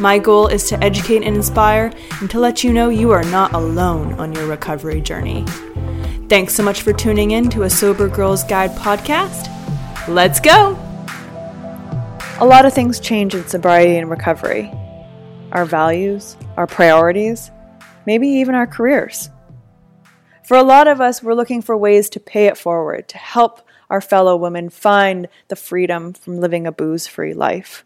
My goal is to educate and inspire and to let you know you are not alone on your recovery journey. Thanks so much for tuning in to a Sober Girls Guide podcast. Let's go! A lot of things change in sobriety and recovery our values, our priorities, maybe even our careers. For a lot of us, we're looking for ways to pay it forward, to help our fellow women find the freedom from living a booze free life.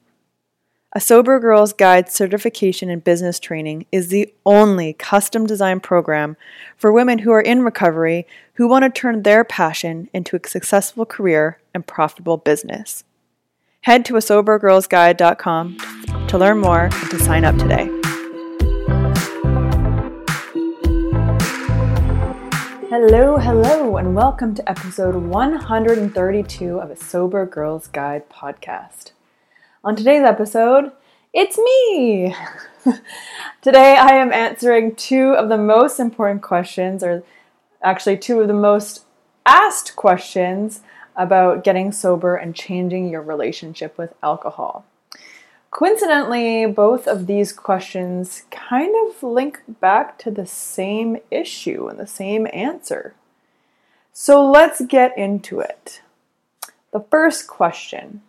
A Sober Girls Guide certification in business training is the only custom designed program for women who are in recovery who want to turn their passion into a successful career and profitable business. Head to asobergirlsguide.com to learn more and to sign up today. Hello, hello, and welcome to episode 132 of a Sober Girls Guide podcast. On today's episode, it's me! Today I am answering two of the most important questions, or actually, two of the most asked questions about getting sober and changing your relationship with alcohol. Coincidentally, both of these questions kind of link back to the same issue and the same answer. So let's get into it. The first question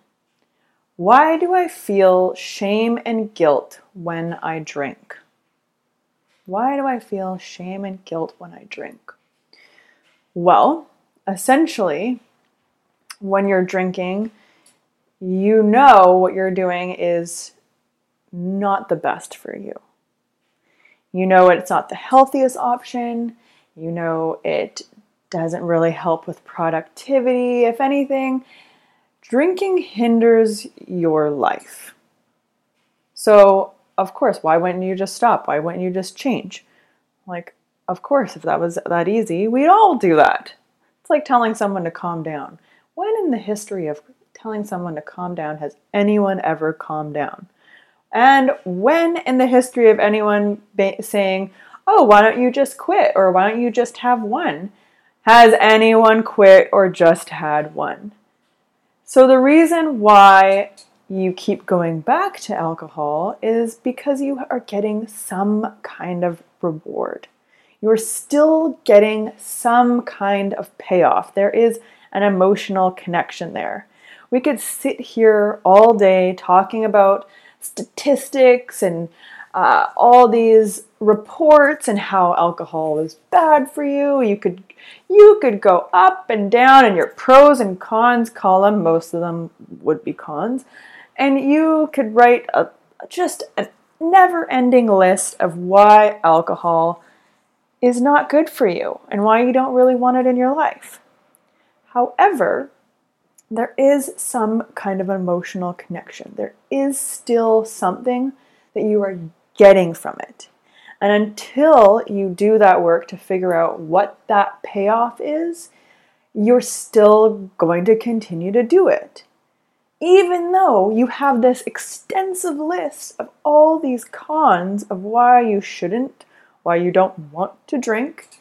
why do I feel shame and guilt when I drink? Why do I feel shame and guilt when I drink? Well, essentially, when you're drinking, you know what you're doing is not the best for you. You know it's not the healthiest option. You know it doesn't really help with productivity. If anything, drinking hinders your life. So, of course, why wouldn't you just stop? Why wouldn't you just change? Like, of course, if that was that easy, we'd all do that. It's like telling someone to calm down. When in the history of telling someone to calm down has anyone ever calmed down? And when in the history of anyone ba- saying, oh, why don't you just quit? Or why don't you just have one? Has anyone quit or just had one? So, the reason why you keep going back to alcohol is because you are getting some kind of reward. You're still getting some kind of payoff. There is an emotional connection there. We could sit here all day talking about statistics and uh, all these reports and how alcohol is bad for you. You could you could go up and down in your pros and cons column. Most of them would be cons, and you could write a just a never-ending list of why alcohol is not good for you and why you don't really want it in your life. However, there is some kind of emotional connection. There is still something that you are getting from it. And until you do that work to figure out what that payoff is, you're still going to continue to do it. Even though you have this extensive list of all these cons of why you shouldn't why you don't want to drink,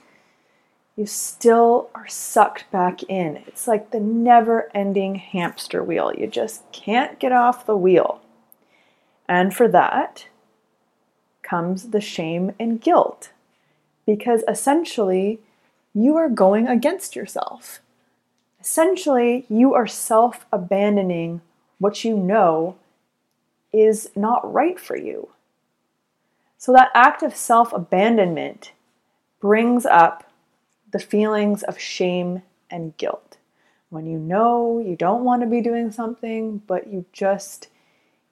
you still are sucked back in. It's like the never ending hamster wheel. You just can't get off the wheel. And for that comes the shame and guilt because essentially you are going against yourself. Essentially, you are self abandoning what you know is not right for you. So, that act of self abandonment brings up the feelings of shame and guilt. When you know you don't want to be doing something, but you just,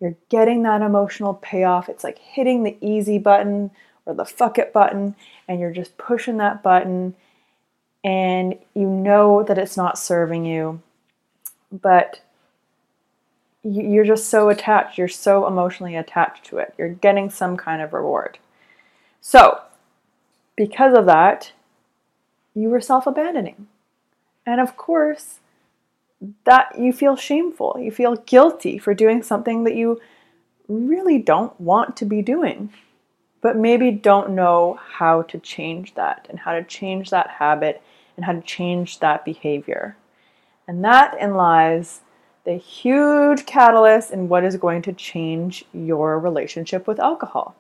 you're getting that emotional payoff. It's like hitting the easy button or the fuck it button, and you're just pushing that button, and you know that it's not serving you, but you're just so attached. You're so emotionally attached to it. You're getting some kind of reward. So, because of that, you were self abandoning. And of course, that you feel shameful. You feel guilty for doing something that you really don't want to be doing, but maybe don't know how to change that and how to change that habit and how to change that behavior. And that in lies the huge catalyst in what is going to change your relationship with alcohol.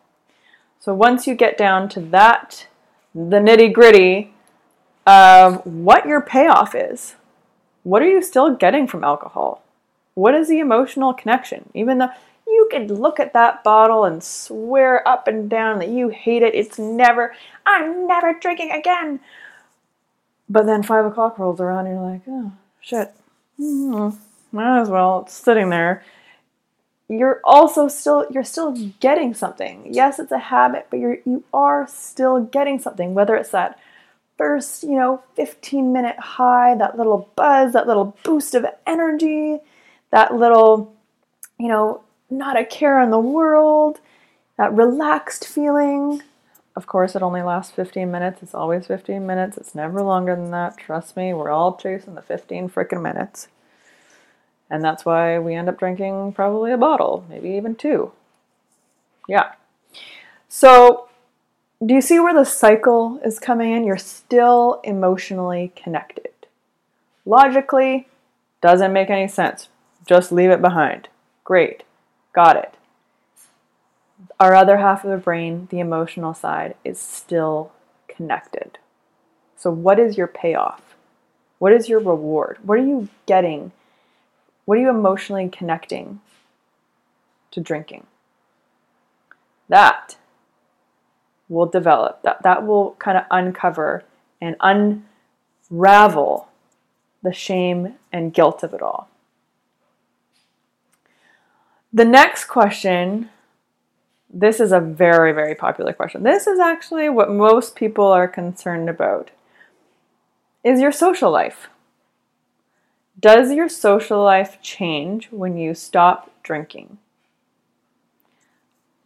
So once you get down to that, the nitty gritty of what your payoff is, what are you still getting from alcohol? What is the emotional connection? Even though you could look at that bottle and swear up and down that you hate it, it's never, I'm never drinking again. But then five o'clock rolls around and you're like, oh, shit. Mm-hmm might as well. It's sitting there. You're also still you're still getting something. Yes, it's a habit, but you're you are still getting something. Whether it's that first, you know, 15 minute high, that little buzz, that little boost of energy, that little, you know, not a care in the world, that relaxed feeling. Of course, it only lasts 15 minutes. It's always 15 minutes. It's never longer than that. Trust me, we're all chasing the 15 freaking minutes. And that's why we end up drinking probably a bottle, maybe even two. Yeah. So, do you see where the cycle is coming in? You're still emotionally connected. Logically, doesn't make any sense. Just leave it behind. Great. Got it. Our other half of the brain, the emotional side, is still connected. So, what is your payoff? What is your reward? What are you getting what are you emotionally connecting to drinking? That will develop, that, that will kind of uncover and unravel the shame and guilt of it all. The next question this is a very, very popular question. This is actually what most people are concerned about. Is your social life? Does your social life change when you stop drinking?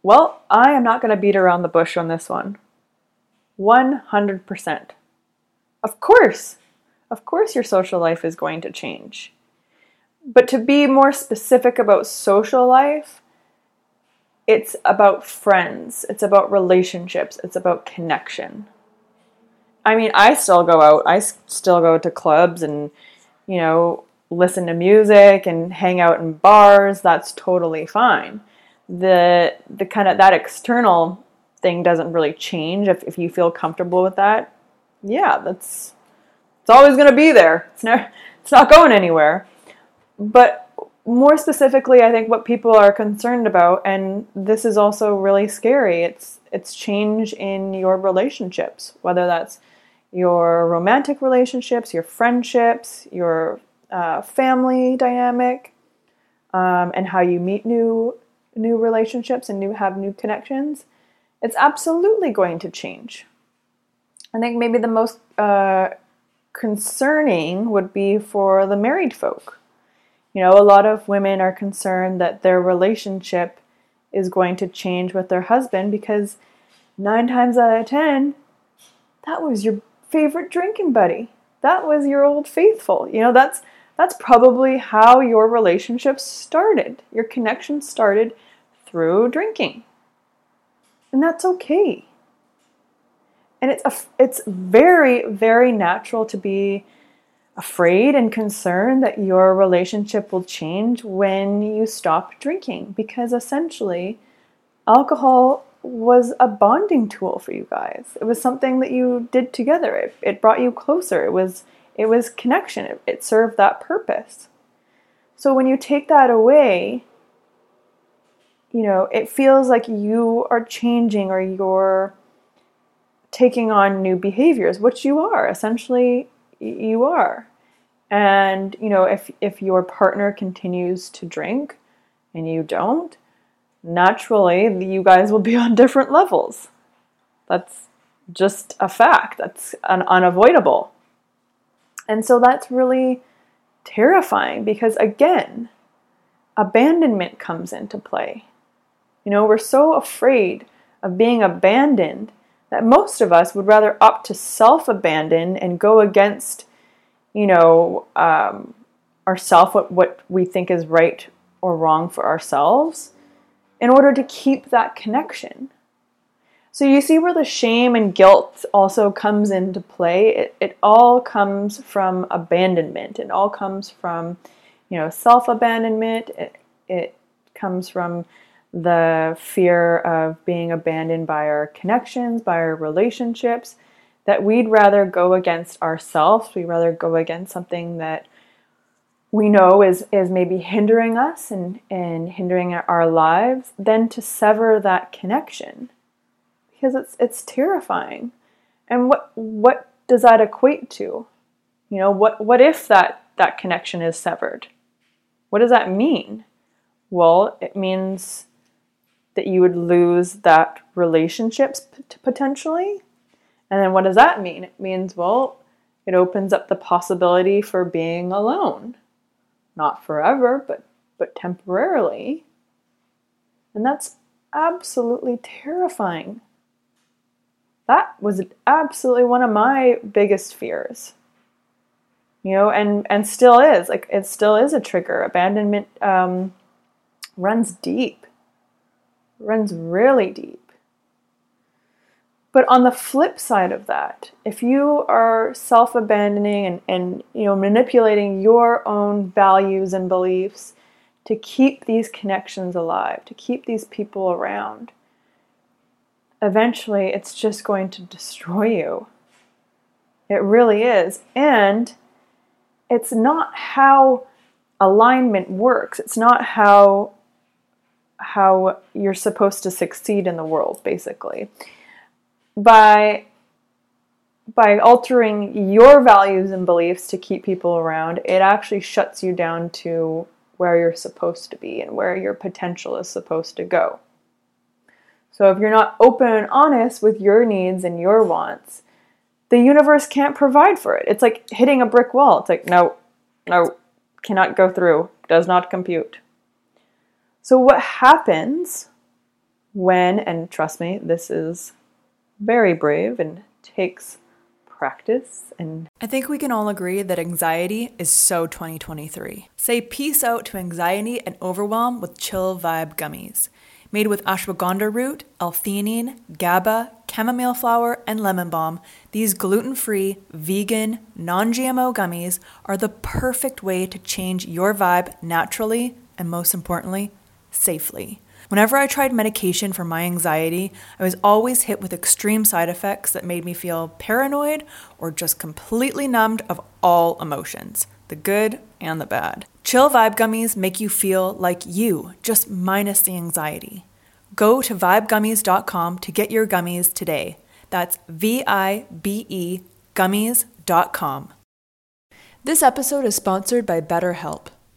Well, I am not going to beat around the bush on this one. 100%. Of course, of course, your social life is going to change. But to be more specific about social life, it's about friends, it's about relationships, it's about connection. I mean, I still go out, I still go to clubs and, you know, listen to music and hang out in bars, that's totally fine. The the kind of that external thing doesn't really change if, if you feel comfortable with that. Yeah, that's it's always gonna be there. It's never it's not going anywhere. But more specifically, I think what people are concerned about, and this is also really scary, it's it's change in your relationships, whether that's your romantic relationships, your friendships, your uh, family dynamic, um, and how you meet new new relationships and new have new connections, it's absolutely going to change. I think maybe the most uh, concerning would be for the married folk. You know, a lot of women are concerned that their relationship is going to change with their husband because nine times out of ten, that was your favorite drinking buddy. That was your old faithful. You know, that's that's probably how your relationship started. Your connection started through drinking. And that's okay. And it's a, it's very very natural to be afraid and concerned that your relationship will change when you stop drinking because essentially alcohol was a bonding tool for you guys. It was something that you did together. It, it brought you closer. It was it was connection. It, it served that purpose. So when you take that away, you know, it feels like you are changing or you're taking on new behaviors, which you are. Essentially, you are. And, you know, if if your partner continues to drink and you don't, naturally you guys will be on different levels. That's just a fact. That's an unavoidable. And so that's really terrifying because again, abandonment comes into play. You know, we're so afraid of being abandoned that most of us would rather opt to self abandon and go against, you know, um, ourself, what, what we think is right or wrong for ourselves, in order to keep that connection. So you see where the shame and guilt also comes into play. It, it all comes from abandonment. It all comes from, you know, self abandonment. It, it comes from the fear of being abandoned by our connections, by our relationships, that we'd rather go against ourselves. We'd rather go against something that we know is, is maybe hindering us and, and hindering our lives than to sever that connection. Because it's it's terrifying. And what what does that equate to? You know, what what if that, that connection is severed? What does that mean? Well, it means that you would lose that relationships potentially. And then what does that mean? It means, well, it opens up the possibility for being alone. Not forever, but but temporarily. And that's absolutely terrifying. That was absolutely one of my biggest fears. You know, and and still is. Like it still is a trigger. Abandonment um, runs deep runs really deep. But on the flip side of that, if you are self-abandoning and, and you know manipulating your own values and beliefs to keep these connections alive, to keep these people around, eventually it's just going to destroy you. It really is. And it's not how alignment works. It's not how how you're supposed to succeed in the world basically. By by altering your values and beliefs to keep people around it actually shuts you down to where you're supposed to be and where your potential is supposed to go. So if you're not open and honest with your needs and your wants the universe can't provide for it. It's like hitting a brick wall. It's like no no cannot go through. Does not compute so, what happens when, and trust me, this is very brave and takes practice and I think we can all agree that anxiety is so 2023. Say peace out to anxiety and overwhelm with chill vibe gummies. Made with ashwagandha root, L-theanine, GABA, chamomile flower, and lemon balm, these gluten-free, vegan, non-GMO gummies are the perfect way to change your vibe naturally and most importantly, safely. Whenever I tried medication for my anxiety, I was always hit with extreme side effects that made me feel paranoid or just completely numbed of all emotions the good and the bad. Chill Vibe Gummies make you feel like you, just minus the anxiety. Go to vibegummies.com to get your gummies today. That's V I B E gummies.com. This episode is sponsored by BetterHelp.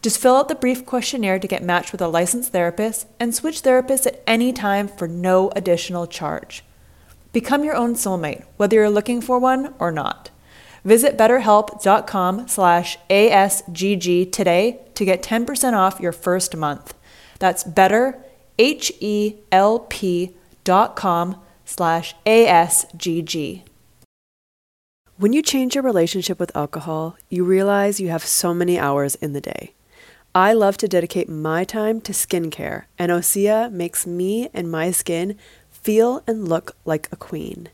Just fill out the brief questionnaire to get matched with a licensed therapist and switch therapists at any time for no additional charge. Become your own soulmate, whether you're looking for one or not. Visit betterhelp.com slash ASGG today to get 10% off your first month. That's better, H-E-L-P dot com slash ASGG. When you change your relationship with alcohol, you realize you have so many hours in the day. I love to dedicate my time to skincare, and Osea makes me and my skin feel and look like a queen.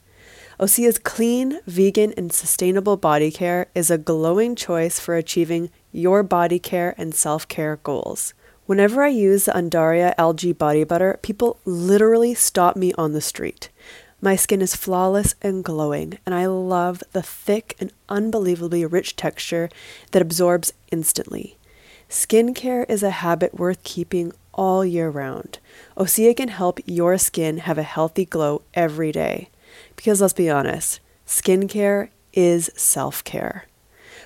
Osea's clean, vegan, and sustainable body care is a glowing choice for achieving your body care and self care goals. Whenever I use the Undaria algae body butter, people literally stop me on the street. My skin is flawless and glowing, and I love the thick and unbelievably rich texture that absorbs instantly. Skincare is a habit worth keeping all year round. Osea can help your skin have a healthy glow every day. Because let's be honest, skincare is self care.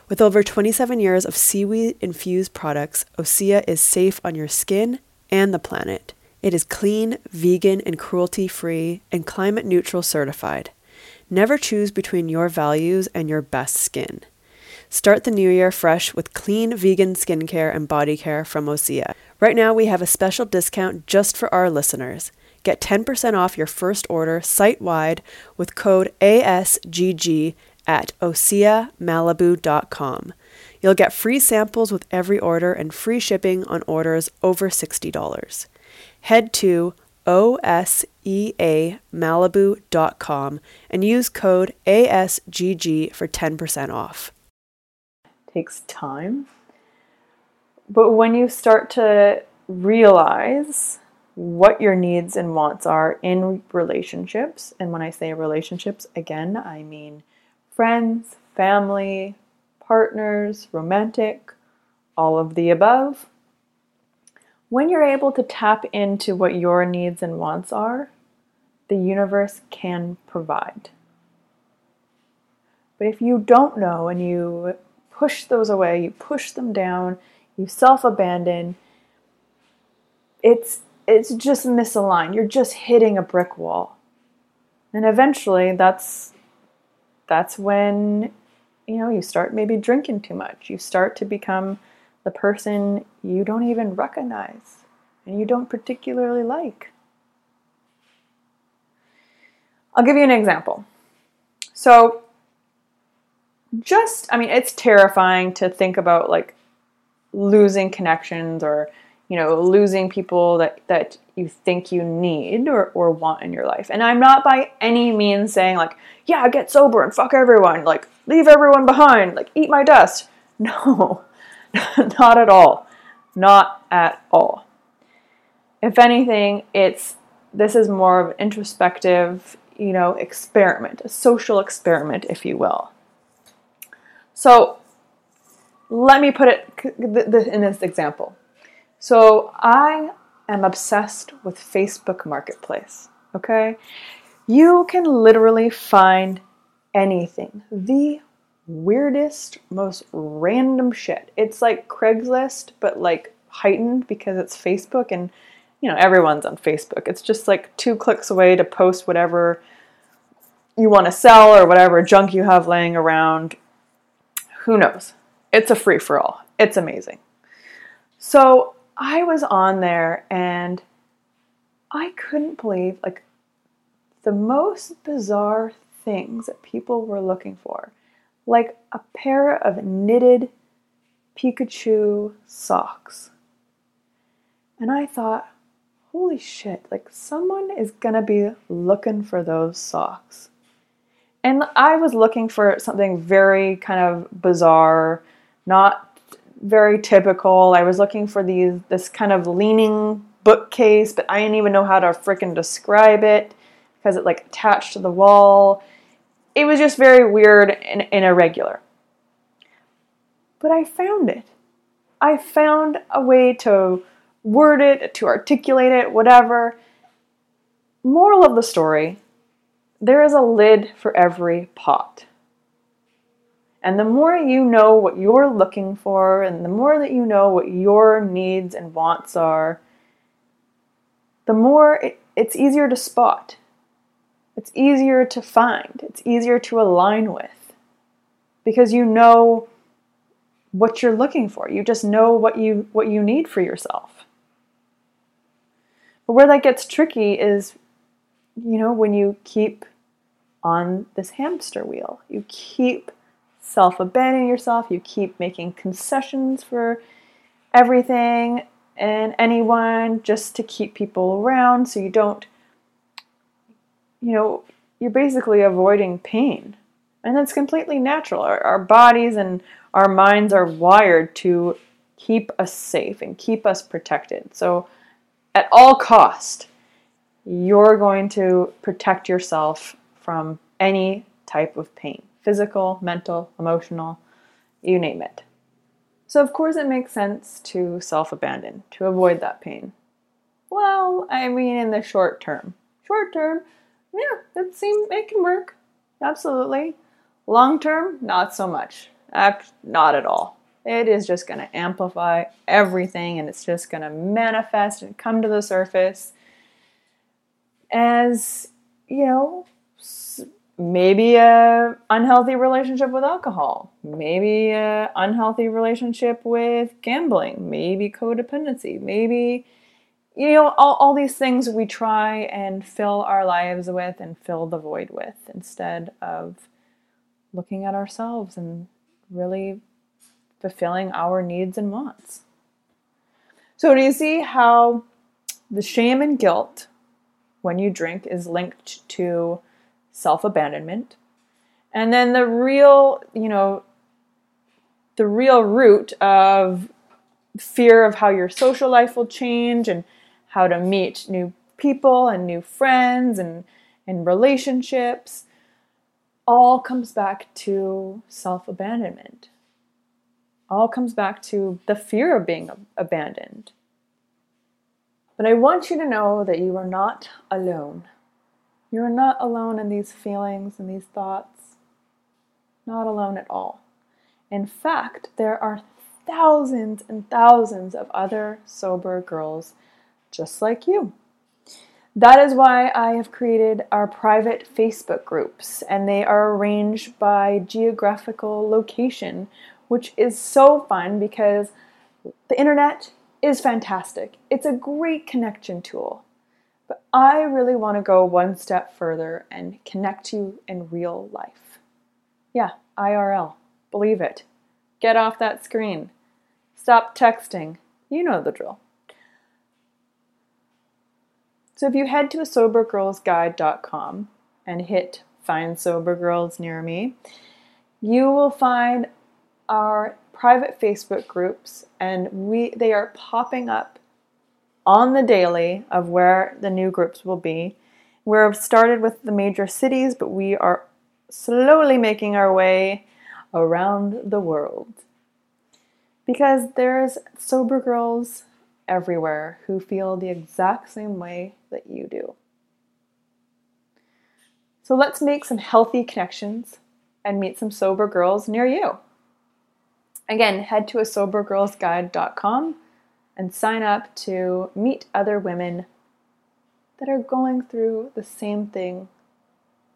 With over 27 years of seaweed infused products, Osea is safe on your skin and the planet. It is clean, vegan, and cruelty free, and climate neutral certified. Never choose between your values and your best skin. Start the new year fresh with clean vegan skincare and body care from Osea. Right now, we have a special discount just for our listeners. Get 10% off your first order site wide with code ASGG at OseaMalibu.com. You'll get free samples with every order and free shipping on orders over $60 head to oseamalibu.com and use code ASGG for 10% off. Takes time. But when you start to realize what your needs and wants are in relationships, and when I say relationships, again, I mean friends, family, partners, romantic, all of the above when you're able to tap into what your needs and wants are, the universe can provide. But if you don't know and you push those away, you push them down, you self abandon, it's it's just misaligned. You're just hitting a brick wall. And eventually that's that's when you know you start maybe drinking too much. You start to become the person you don't even recognize and you don't particularly like. I'll give you an example. So, just, I mean, it's terrifying to think about like losing connections or, you know, losing people that, that you think you need or, or want in your life. And I'm not by any means saying, like, yeah, get sober and fuck everyone, like, leave everyone behind, like, eat my dust. No, Not at all. Not at all. If anything, it's this is more of an introspective, you know, experiment, a social experiment, if you will. So, let me put it in this example. So, I am obsessed with Facebook Marketplace, okay? You can literally find anything, the weirdest, most random shit. It's like Craigslist, but like heightened because it's Facebook and you know, everyone's on Facebook. It's just like two clicks away to post whatever you want to sell or whatever junk you have laying around. Who knows? It's a free for all. It's amazing. So I was on there and I couldn't believe like the most bizarre things that people were looking for like a pair of knitted Pikachu socks. And I thought, holy shit, like someone is gonna be looking for those socks. And I was looking for something very kind of bizarre, not very typical. I was looking for these this kind of leaning bookcase, but I didn't even know how to freaking describe it because it like attached to the wall it was just very weird and, and irregular. But I found it. I found a way to word it, to articulate it, whatever. Moral of the story there is a lid for every pot. And the more you know what you're looking for, and the more that you know what your needs and wants are, the more it, it's easier to spot. It's easier to find. It's easier to align with. Because you know what you're looking for. You just know what you what you need for yourself. But where that gets tricky is you know when you keep on this hamster wheel. You keep self abandoning yourself, you keep making concessions for everything and anyone just to keep people around so you don't, you know, you're basically avoiding pain. And that's completely natural. Our, our bodies and our minds are wired to keep us safe and keep us protected. So, at all cost, you're going to protect yourself from any type of pain physical, mental, emotional, you name it. So, of course, it makes sense to self abandon, to avoid that pain. Well, I mean, in the short term. Short term, yeah, it seems it can work. Absolutely. Long term, not so much. Not at all. It is just going to amplify everything and it's just going to manifest and come to the surface as, you know, maybe a unhealthy relationship with alcohol maybe a unhealthy relationship with gambling maybe codependency maybe you know all, all these things we try and fill our lives with and fill the void with instead of looking at ourselves and really fulfilling our needs and wants. So do you see how the shame and guilt when you drink is linked to self abandonment. And then the real, you know, the real root of fear of how your social life will change and how to meet new people and new friends and, and relationships all comes back to self abandonment. All comes back to the fear of being abandoned. But I want you to know that you are not alone. You are not alone in these feelings and these thoughts. Not alone at all. In fact, there are thousands and thousands of other sober girls just like you. That is why I have created our private Facebook groups, and they are arranged by geographical location, which is so fun because the internet is fantastic. It's a great connection tool. But I really want to go one step further and connect you in real life. Yeah, IRL. Believe it. Get off that screen. Stop texting. You know the drill. So if you head to a sobergirlsguide.com and hit find sober girls near me, you will find our private Facebook groups and we they are popping up on the daily of where the new groups will be. We've started with the major cities, but we are slowly making our way around the world. Because there's sober girls everywhere who feel the exact same way that you do. So let's make some healthy connections and meet some sober girls near you. Again, head to a sobergirlsguide.com and sign up to meet other women that are going through the same thing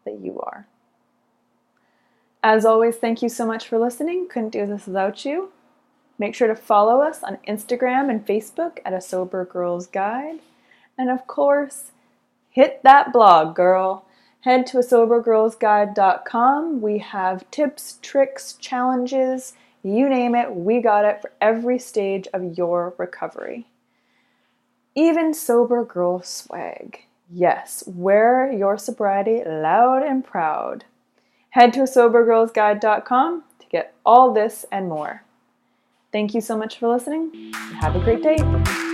that you are. As always, thank you so much for listening. Couldn't do this without you. Make sure to follow us on Instagram and Facebook at A Sober Girls Guide. And of course, hit that blog, girl. Head to a sobergirlsguide.com. We have tips, tricks, challenges, you name it, we got it for every stage of your recovery. Even sober girl swag. Yes, wear your sobriety loud and proud. Head to sobergirlsguide.com to get all this and more. Thank you so much for listening. Have a great day.